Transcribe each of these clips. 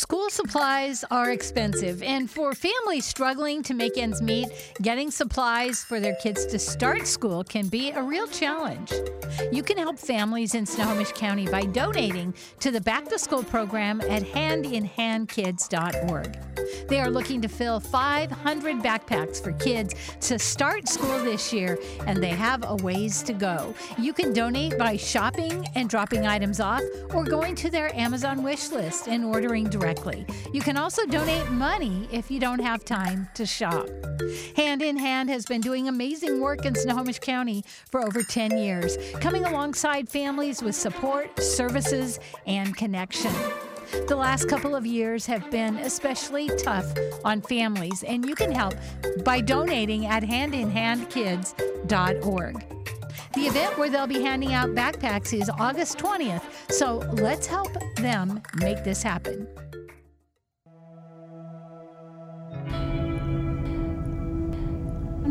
School supplies are expensive, and for families struggling to make ends meet, getting supplies for their kids to start school can be a real challenge. You can help families in Snohomish County by donating to the Back to School program at handinhandkids.org. They are looking to fill 500 backpacks for kids to start school this year, and they have a ways to go. You can donate by shopping and dropping items off, or going to their Amazon wish list and ordering directly. You can also donate money if you don't have time to shop. Hand in Hand has been doing amazing work in Snohomish County for over 10 years, coming alongside families with support, services, and connection. The last couple of years have been especially tough on families, and you can help by donating at handinhandkids.org. The event where they'll be handing out backpacks is August 20th, so let's help them make this happen.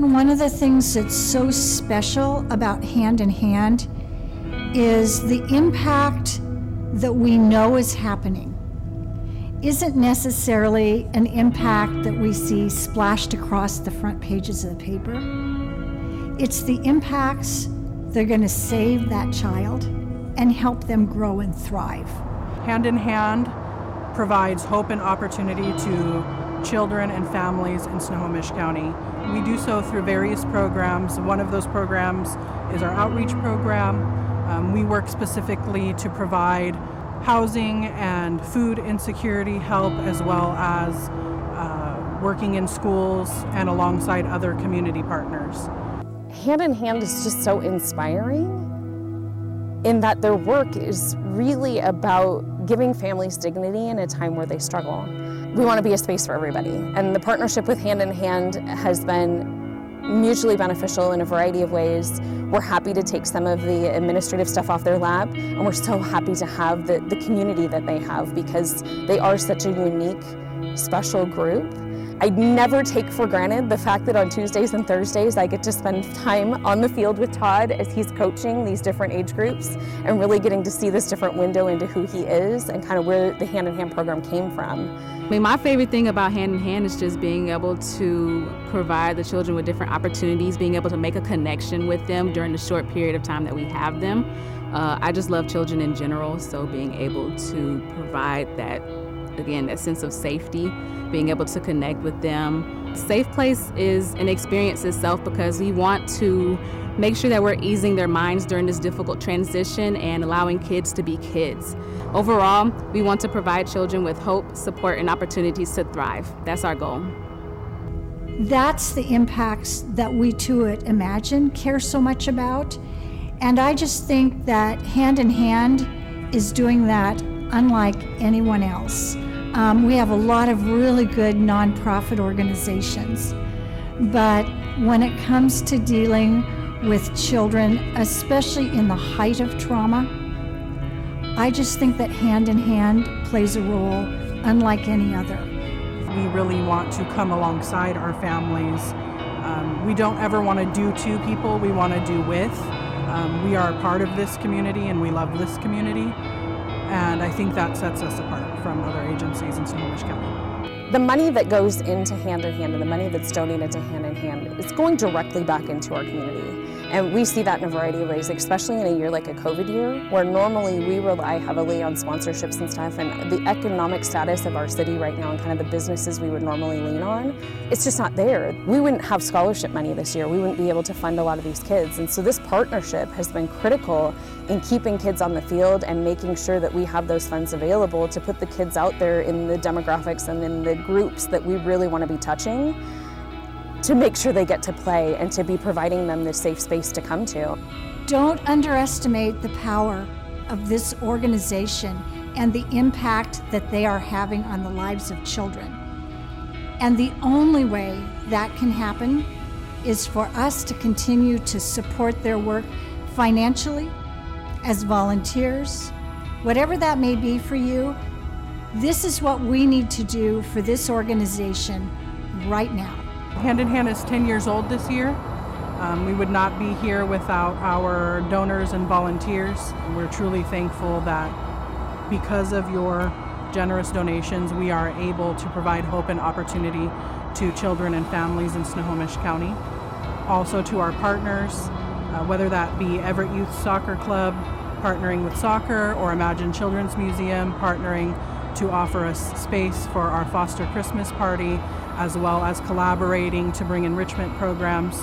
One of the things that's so special about Hand in Hand is the impact that we know is happening isn't necessarily an impact that we see splashed across the front pages of the paper. It's the impacts that are going to save that child and help them grow and thrive. Hand in Hand provides hope and opportunity to children and families in Snohomish County. We do so through various programs. One of those programs is our outreach program. Um, we work specifically to provide housing and food insecurity help, as well as uh, working in schools and alongside other community partners. Hand in Hand is just so inspiring in that their work is really about giving families dignity in a time where they struggle. We want to be a space for everybody, and the partnership with Hand in Hand has been mutually beneficial in a variety of ways. We're happy to take some of the administrative stuff off their lap, and we're so happy to have the, the community that they have because they are such a unique, special group. I never take for granted the fact that on Tuesdays and Thursdays I get to spend time on the field with Todd as he's coaching these different age groups and really getting to see this different window into who he is and kind of where the Hand in Hand program came from. I mean, my favorite thing about Hand in Hand is just being able to provide the children with different opportunities, being able to make a connection with them during the short period of time that we have them. Uh, I just love children in general, so being able to provide that again, that sense of safety, being able to connect with them. Safe Place is an experience itself because we want to make sure that we're easing their minds during this difficult transition and allowing kids to be kids. Overall, we want to provide children with hope, support, and opportunities to thrive. That's our goal. That's the impacts that we too at Imagine care so much about. And I just think that Hand in Hand is doing that unlike anyone else. Um, we have a lot of really good nonprofit organizations, but when it comes to dealing with children, especially in the height of trauma, I just think that Hand in Hand plays a role unlike any other. We really want to come alongside our families. Um, we don't ever want to do to people, we want to do with. Um, we are a part of this community and we love this community. And I think that sets us apart from other agencies in Snohomish County. The money that goes into Hand in Hand and the money that's donated to Hand in Hand is going directly back into our community. And we see that in a variety of ways, especially in a year like a COVID year, where normally we rely heavily on sponsorships and stuff, and the economic status of our city right now and kind of the businesses we would normally lean on, it's just not there. We wouldn't have scholarship money this year. We wouldn't be able to fund a lot of these kids. And so this partnership has been critical in keeping kids on the field and making sure that we have those funds available to put the kids out there in the demographics and in the groups that we really want to be touching to make sure they get to play and to be providing them the safe space to come to. Don't underestimate the power of this organization and the impact that they are having on the lives of children. And the only way that can happen is for us to continue to support their work financially, as volunteers, whatever that may be for you. This is what we need to do for this organization right now. Hand in Hand is 10 years old this year. Um, we would not be here without our donors and volunteers. We're truly thankful that because of your generous donations, we are able to provide hope and opportunity to children and families in Snohomish County. Also to our partners, uh, whether that be Everett Youth Soccer Club, partnering with soccer, or Imagine Children's Museum, partnering to offer us space for our foster Christmas party, as well as collaborating to bring enrichment programs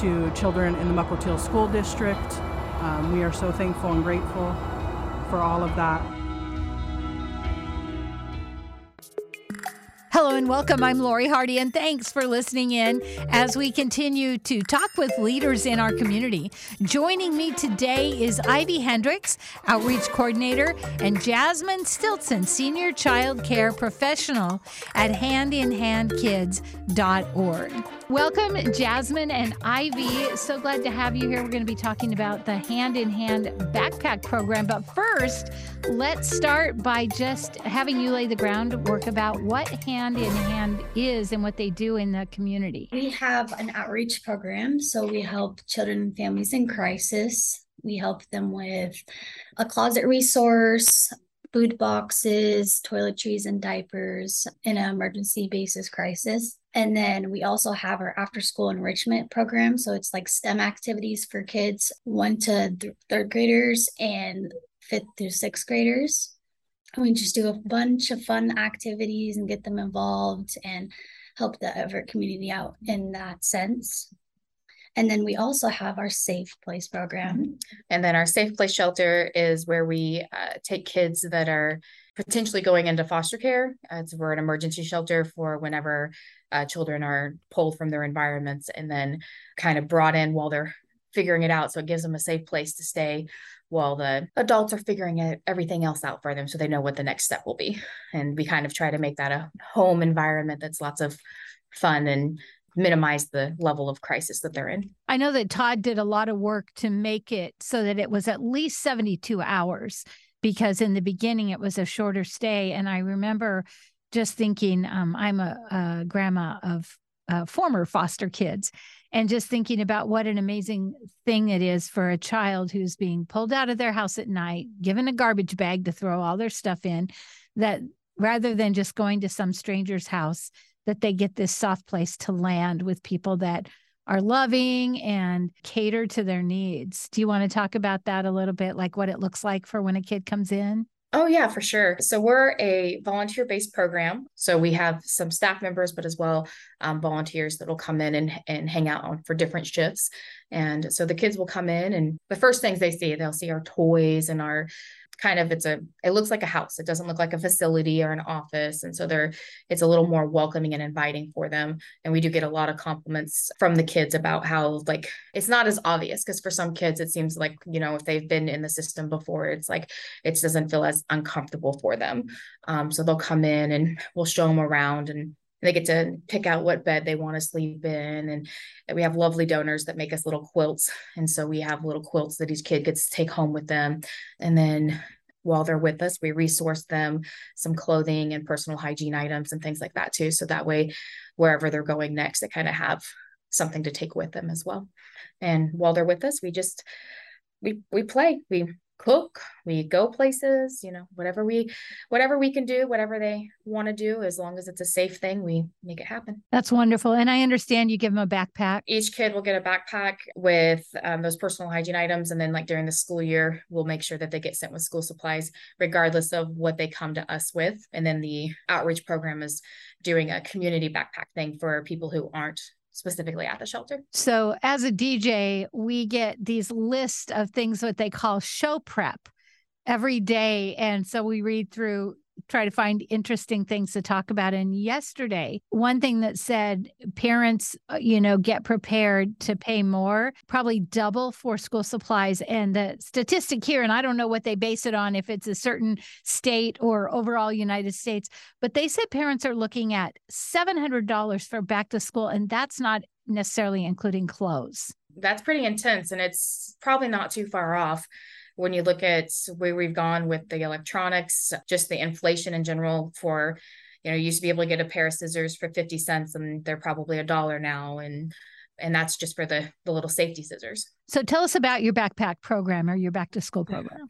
to children in the Mukilteo School District. Um, we are so thankful and grateful for all of that. Hello and welcome. I'm Lori Hardy, and thanks for listening in as we continue to talk with leaders in our community. Joining me today is Ivy Hendricks, Outreach Coordinator, and Jasmine Stilson, Senior Child Care Professional at handinhandkids.org. Welcome, Jasmine and Ivy. So glad to have you here. We're going to be talking about the Hand in Hand Backpack Program. But first, let's start by just having you lay the groundwork about what Hand in Hand is and what they do in the community. We have an outreach program. So we help children and families in crisis. We help them with a closet resource, food boxes, toiletries, and diapers in an emergency basis crisis. And then we also have our after school enrichment program. So it's like STEM activities for kids, one to th- third graders and fifth through sixth graders. And we just do a bunch of fun activities and get them involved and help the Everett community out in that sense. And then we also have our Safe Place program. And then our Safe Place shelter is where we uh, take kids that are potentially going into foster care. Uh, it's we're an emergency shelter for whenever uh, children are pulled from their environments and then kind of brought in while they're figuring it out. So it gives them a safe place to stay while the adults are figuring it, everything else out for them so they know what the next step will be. And we kind of try to make that a home environment that's lots of fun and minimize the level of crisis that they're in. I know that Todd did a lot of work to make it so that it was at least 72 hours because in the beginning it was a shorter stay. And I remember just thinking, um, I'm a, a, grandma of uh, former foster kids, and just thinking about what an amazing thing it is for a child who's being pulled out of their house at night, given a garbage bag to throw all their stuff in, that rather than just going to some stranger's house, that they get this soft place to land with people that are loving and cater to their needs. Do you want to talk about that a little bit, like what it looks like for when a kid comes in? Oh, yeah, for sure. So we're a volunteer based program. So we have some staff members, but as well um, volunteers that will come in and, and hang out on for different shifts. And so the kids will come in, and the first things they see, they'll see our toys and our kind of it's a it looks like a house. It doesn't look like a facility or an office. And so they're it's a little more welcoming and inviting for them. And we do get a lot of compliments from the kids about how like it's not as obvious because for some kids it seems like you know if they've been in the system before it's like it doesn't feel as uncomfortable for them. Um, so they'll come in and we'll show them around and they get to pick out what bed they want to sleep in and we have lovely donors that make us little quilts and so we have little quilts that each kid gets to take home with them. And then while they're with us we resource them some clothing and personal hygiene items and things like that too so that way wherever they're going next they kind of have something to take with them as well. And while they're with us we just we we play. We cook we go places you know whatever we whatever we can do whatever they want to do as long as it's a safe thing we make it happen. That's wonderful and i understand you give them a backpack. Each kid will get a backpack with um, those personal hygiene items and then like during the school year we'll make sure that they get sent with school supplies regardless of what they come to us with and then the outreach program is doing a community backpack thing for people who aren't specifically at the shelter. So, as a DJ, we get these lists of things what they call show prep every day. And so we read through try to find interesting things to talk about. And yesterday, one thing that said parents, uh, you know, get prepared to pay more, probably double for school supplies. And the statistic here, and I don't know what they base it on, if it's a certain state or overall United States, but they said parents are looking at $700 for back to school. And that's not necessarily including clothes. That's pretty intense. And it's probably not too far off when you look at where we've gone with the electronics, just the inflation in general for, you know, you used to be able to get a pair of scissors for 50 cents and they're probably a dollar now. And and that's just for the the little safety scissors. So tell us about your backpack program or your back to school program.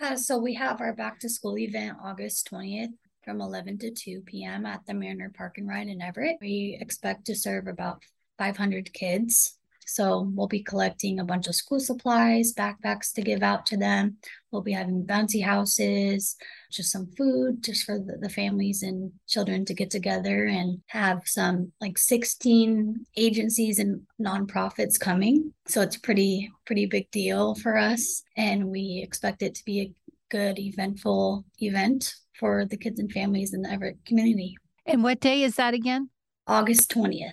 Yeah, so we have our back to school event August 20th. from 11 to 2 p.m. at the Mariner Park and Ride in Everett. We expect to serve about 500 kids so we'll be collecting a bunch of school supplies, backpacks to give out to them. We'll be having bouncy houses, just some food just for the, the families and children to get together and have some like 16 agencies and nonprofits coming. So it's pretty, pretty big deal for us. And we expect it to be a good, eventful event for the kids and families in the Everett community. And what day is that again? August 20th.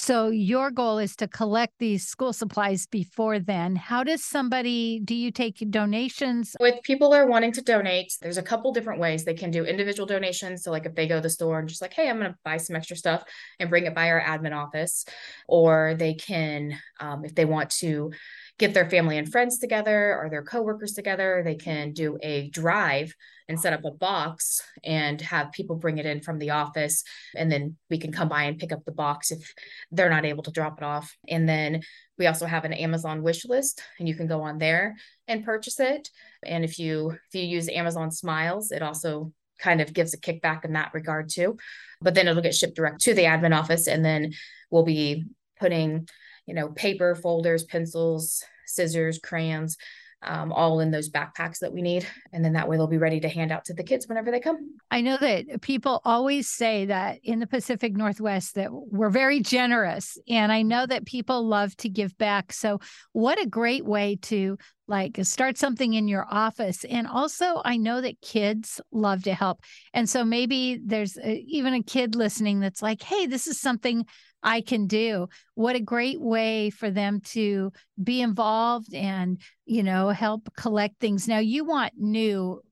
So your goal is to collect these school supplies before then. How does somebody do you take donations? With people are wanting to donate, there's a couple different ways. They can do individual donations. So like if they go to the store and just like, hey, I'm gonna buy some extra stuff and bring it by our admin office, or they can, um, if they want to get their family and friends together or their coworkers together. They can do a drive and set up a box and have people bring it in from the office. And then we can come by and pick up the box if they're not able to drop it off. And then we also have an Amazon wish list and you can go on there and purchase it. And if you if you use Amazon Smiles, it also kind of gives a kickback in that regard too. But then it'll get shipped direct to the admin office and then we'll be putting you know, paper, folders, pencils, scissors, crayons, um, all in those backpacks that we need. And then that way they'll be ready to hand out to the kids whenever they come. I know that people always say that in the Pacific Northwest that we're very generous. And I know that people love to give back. So what a great way to like start something in your office. And also I know that kids love to help. And so maybe there's a, even a kid listening that's like, hey, this is something I can do. What a great way for them to be involved and, you know, help collect things. Now you want new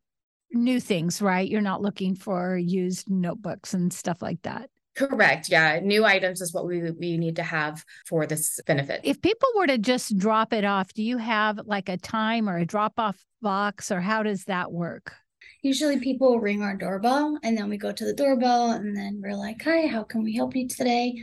new things, right? You're not looking for used notebooks and stuff like that. Correct. Yeah. New items is what we we need to have for this benefit. If people were to just drop it off, do you have like a time or a drop off box or how does that work? usually people ring our doorbell and then we go to the doorbell and then we're like hi how can we help you today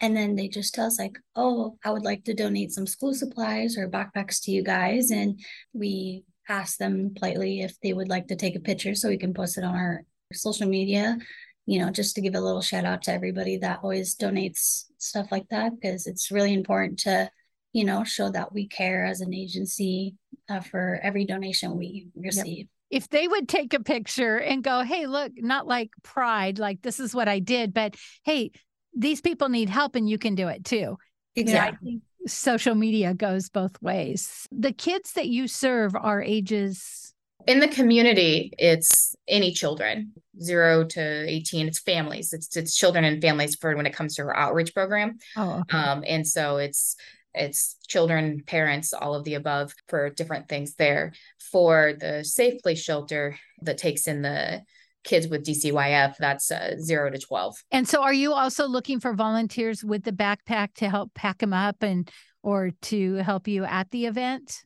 and then they just tell us like oh i would like to donate some school supplies or backpacks to you guys. And we ask them politely if they would like to take a picture so we can post it on our social media you know just to give a little shout out to everybody that always donates stuff like that because it's really important to you know show that we care as an agency uh, for every donation we receive. Yep if they would take a picture and go, hey, look, not like pride, like this is what I did, but hey, these people need help and you can do it too. Exactly. You know, social media goes both ways. The kids that you serve are ages in the community it's any children 0 to 18 it's families it's it's children and families for when it comes to our outreach program oh, okay. um and so it's it's children parents all of the above for different things there for the safe place shelter that takes in the kids with DCYF, that's uh, zero to 12. And so are you also looking for volunteers with the backpack to help pack them up and or to help you at the event?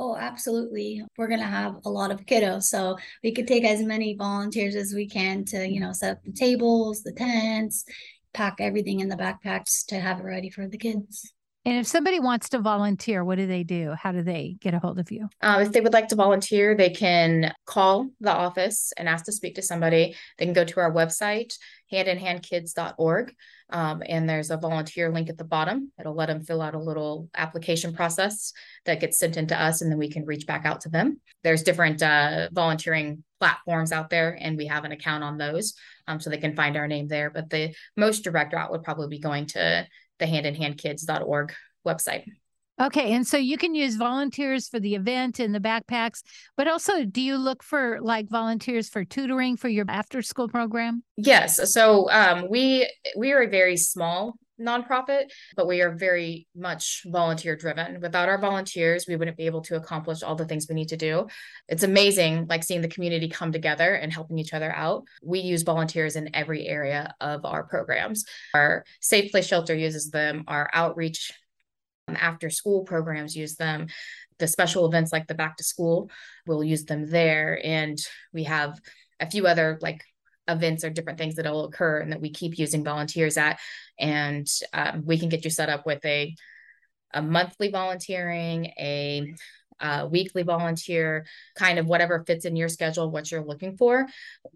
Oh, absolutely. We're going to have a lot of kiddos. So we could take as many volunteers as we can to, you know, set up the tables, the tents, pack everything in the backpacks to have it ready for the kids. And if somebody wants to volunteer, what do they do? How do they get a hold of you? Um, if they would like to volunteer, they can call the office and ask to speak to somebody. They can go to our website, handinhandkids.org, um, and there's a volunteer link at the bottom. It'll let them fill out a little application process that gets sent into us, and then we can reach back out to them. There's different uh, volunteering platforms out there, and we have an account on those, um, so they can find our name there. But the most direct route would probably be going to the handinhandkids.org website. Okay. And so you can use volunteers for the event and the backpacks, but also do you look for like volunteers for tutoring for your after school program? Yes. So um, we we are a very small nonprofit, but we are very much volunteer driven. Without our volunteers, we wouldn't be able to accomplish all the things we need to do. It's amazing, like seeing the community come together and helping each other out. We use volunteers in every area of our programs. Our Safe Place Shelter uses them, our outreach um, after school programs use them. The special events like the back to school, we'll use them there. And we have a few other like events or different things that will occur and that we keep using volunteers at and um, we can get you set up with a a monthly volunteering a uh, weekly volunteer, kind of whatever fits in your schedule, what you're looking for.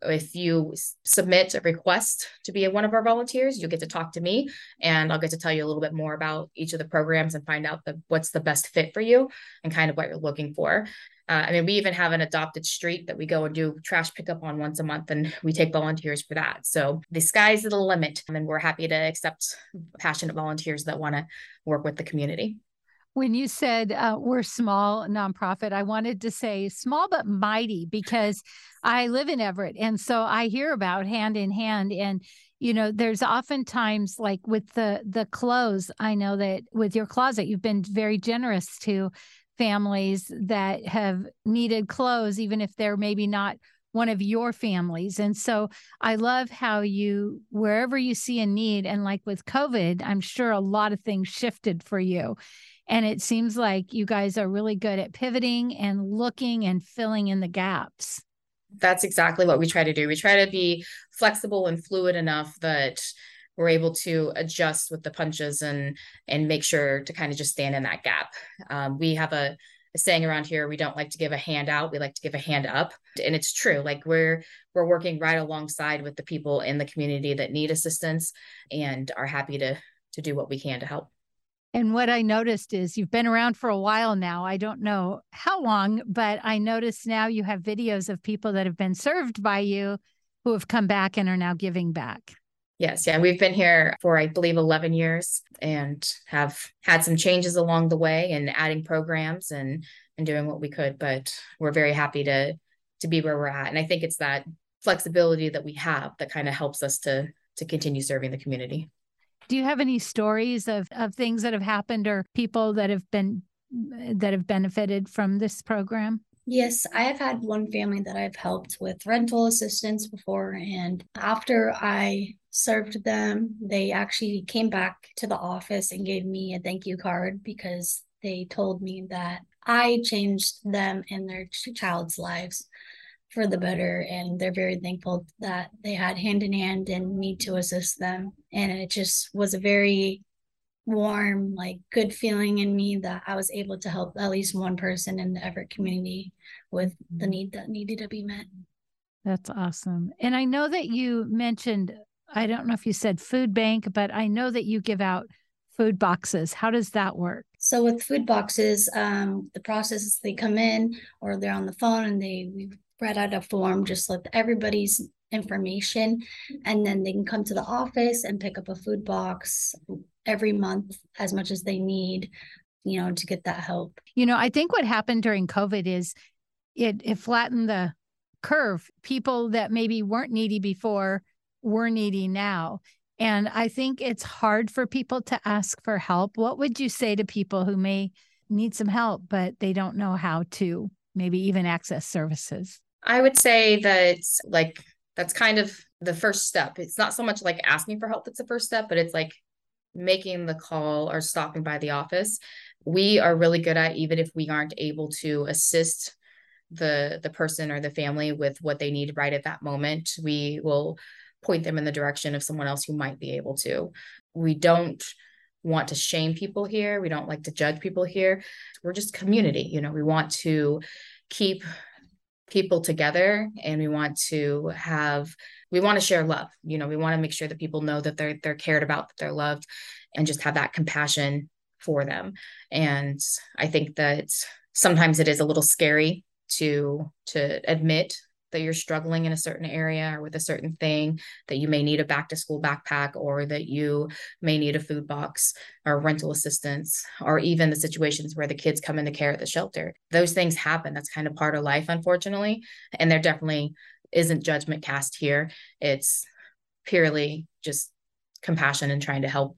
If you submit a request to be one of our volunteers, you'll get to talk to me and I'll get to tell you a little bit more about each of the programs and find out the, what's the best fit for you and kind of what you're looking for. Uh, I mean, we even have an adopted street that we go and do trash pickup on once a month, and we take volunteers for that. So the sky's the limit, and we're happy to accept passionate volunteers that want to work with the community. When you said uh, we're small nonprofit, I wanted to say small but mighty because I live in Everett, and so I hear about hand in hand and you know there's oftentimes like with the the clothes i know that with your closet you've been very generous to families that have needed clothes, even if they're maybe not one of your families. And so I love how you, wherever you see a need, and like with COVID, I'm sure a lot of things shifted for you. And it seems like you guys are really good at pivoting and looking and filling in the gaps. That's exactly what we try to do. We try to be flexible and fluid enough that we're able to adjust with the punches and and make sure to kind of just stand in that gap. Um, we have a, a saying around here: we don't like to give a hand out, we like to give a hand up, and it's true. Like we're we're working right alongside with the people in the community that need assistance and are happy to to do what we can to help. And what I noticed is you've been around for a while now. I don't know how long, but I noticed now you have videos of people that have been served by you who have come back and are now giving back. Yes, yeah, we've been here for I believe 11 years and have had some changes along the way and adding programs and and doing what we could, but we're very happy to to be where we're at. And I think it's that flexibility that we have that kind of helps us to to continue serving the community. Do you have any stories of of things that have happened or people that have been that have benefited from this program? Yes, I have had one family that I've helped with rental assistance before. And after I served them, they actually came back to the office and gave me a thank you card because they told me that I changed them and their child's lives for the better. And they're very thankful that they had hand in hand and me to assist them. And it just was a very warm, like good feeling in me that I was able to help at least one person in the Everett community with the need that needed to be met. That's awesome. And I know that you mentioned, I don't know if you said food bank, but I know that you give out food boxes. How does that work? So with food boxes, um, the process is they come in or they're on the phone and they we read out a form just with everybody's information and then they can come to the office and pick up a food box every month as much as they need you know to get that help you know i think what happened during covid is it it flattened the curve people that maybe weren't needy before were needy now. And i think it's hard for people to ask for help. What would you say to people who may need some help but they don't know how to maybe even access services? I would say that like that's kind of the first step. It's not so much like asking for help that's the first step but it's like making the call or stopping by the office. We are really good at even if we aren't able to assist the the person or the family with what they need right at that moment we will point them in the direction of someone else who might be able to. We don't want to shame people here. We don't like to judge people here. We're just community you know we want to keep people together and we want to have we want to share love you know we want to make sure that people know that they're they're cared about that they're loved and just have that compassion for them. And i think that sometimes it is a little scary to to admit that you're struggling in a certain area or with a certain thing that you may need a back to school backpack or that you may need a food box or rental assistance or even the situations where the kids come into care at the shelter. Those things happen. That's kind of part of life unfortunately and there definitely isn't judgment cast here. It's purely just compassion and trying to help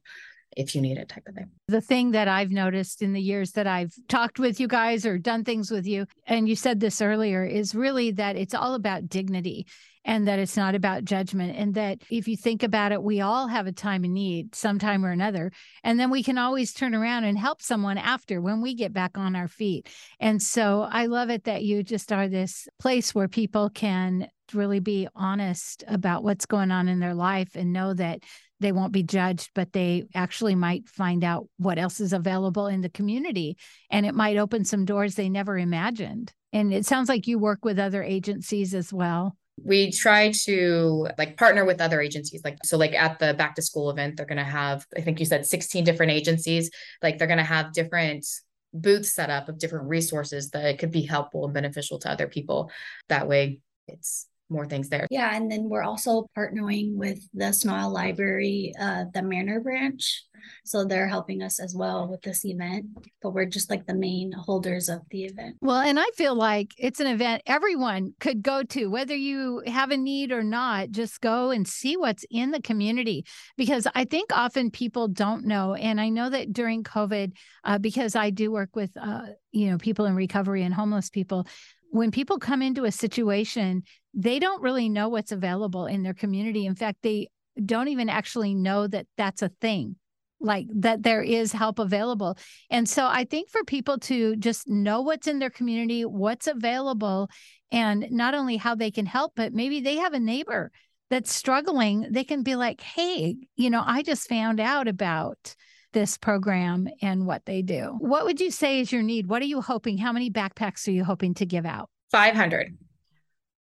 if you need it type of thing. The thing that I've noticed in the years that I've talked with you guys or done things with you, and you said this earlier, is really that it's all about dignity and that it's not about judgment. And that if you think about it, we all have a time of need sometime or another. And then we can always turn around and help someone after when we get back on our feet. And so I love it that you just are this place where people can really be honest about what's going on in their life and know that they won't be judged, but they actually might find out what else is available in the community. And it might open some doors they never imagined. And it sounds like you work with other agencies as well we try to like partner with other agencies like so like at the back to school event they're going to have i think you said 16 different agencies like they're going to have different booths set up of different resources that could be helpful and beneficial to other people that way it's more things there. Yeah, and then we're also partnering with the Sno-Isle Library, uh, the Mariner branch. So they're helping us as well with this event, but we're just like the main holders of the event. Well, and I feel like it's an event everyone could go to, whether you have a need or not, just go and see what's in the community. Because I think often people don't know. And I know that during COVID, uh, because I do work with, uh, you know, people in recovery and homeless people, when people come into a situation, they don't really know what's available in their community. In fact, they don't even actually know that that's a thing like that there is help available. And so I think for people to just know what's in their community, what's available, and not only how they can help, but maybe they have a neighbor that's struggling, they can be like, hey, you know, I just found out about this program and what they do. What would you say is your need? What are you hoping? How many backpacks are you hoping to give out? 500.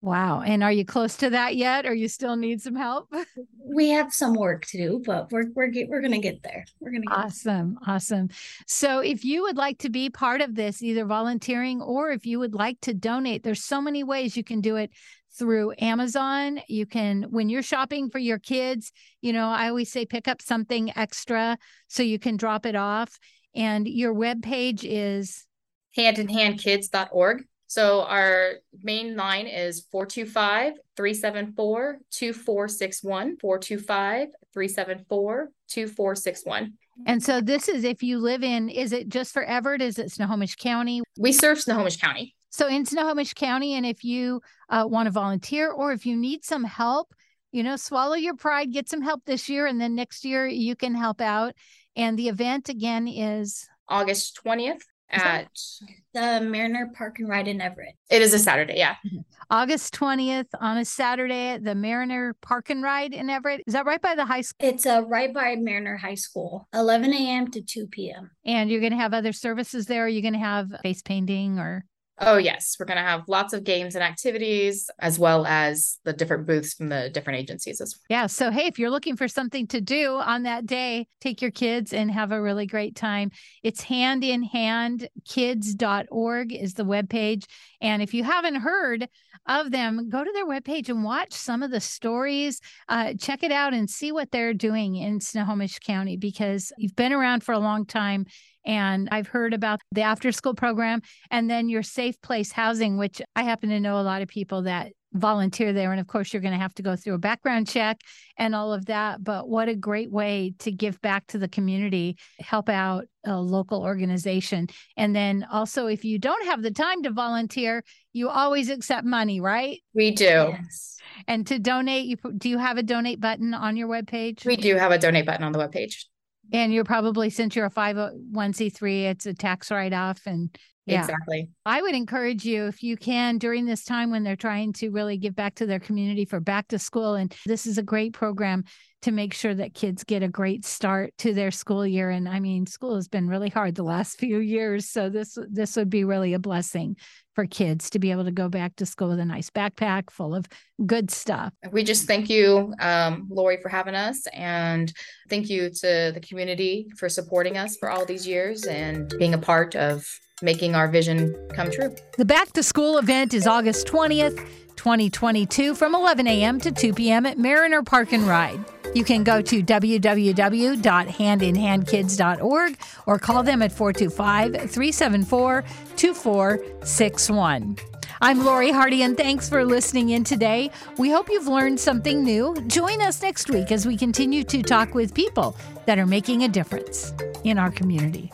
Wow. And are you close to that yet or you still need some help? We have some work to do, but we're we're get, we're going to get there. We're going to Awesome. Awesome. So if you would like to be part of this either volunteering or if you would like to donate, there's so many ways you can do it through Amazon. You can, when you're shopping for your kids, you know, I always say pick up something extra so you can drop it off. And your web page is handinhandkids.org. So our main line is 425 374 2461. 425 374 2461. And so this is if you live in, is it just for Everett? Is it Snohomish County? We serve Snohomish County. So in Snohomish County, and if you uh, want to volunteer or if you need some help, you know, swallow your pride, get some help this year, and then next year you can help out. And the event again is August 20th at the Mariner Park and Ride in Everett. It is a Saturday, yeah. Mm-hmm. August 20th on a Saturday at the Mariner Park and Ride in Everett. Is that right by the high school? It's uh, right by Mariner High School, 11 a.m. to 2 p.m. And you're going to have other services there? Are you going to have face painting or? Oh, yes. We're going to have lots of games and activities, as well as the different booths from the different agencies as well. Yeah. So, hey, if you're looking for something to do on that day, take your kids and have a really great time. It's hand in hand handinhandkids.org is the webpage. And if you haven't heard of them, go to their webpage and watch some of the stories. Uh, check it out and see what they're doing in Snohomish County because you've been around for a long time and I've heard about the after school program and then your safe place housing, which I happen to know a lot of people that volunteer there. And of course, you're going to have to go through a background check and all of that. But what a great way to give back to the community, help out a local organization. And then also, if you don't have the time to volunteer, you always accept money, right? We do. Yes. And to donate, you do you have a donate button on your webpage? We do have a donate button on the webpage. And you're probably, since you're a 501c3, it's a tax write off. And yeah. Exactly. I would encourage you, if you can, during this time when they're trying to really give back to their community for back to school. And this is a great program to make sure that kids get a great start to their school year. And I mean, school has been really hard the last few years. So this this would be really a blessing for kids to be able to go back to school with a nice backpack full of good stuff. We just thank you, um, Lori, for having us. And thank you to the community for supporting us for all these years and being a part of making our vision come true. The back to school event is August 20th, 2022, from 11 a.m. to 2 p.m. at Mariner Park and Ride. You can go to www.handinhandkids.org or call them at 425 374 2461. I'm Lori Hardy, and thanks for listening in today. We hope you've learned something new. Join us next week as we continue to talk with people that are making a difference in our community.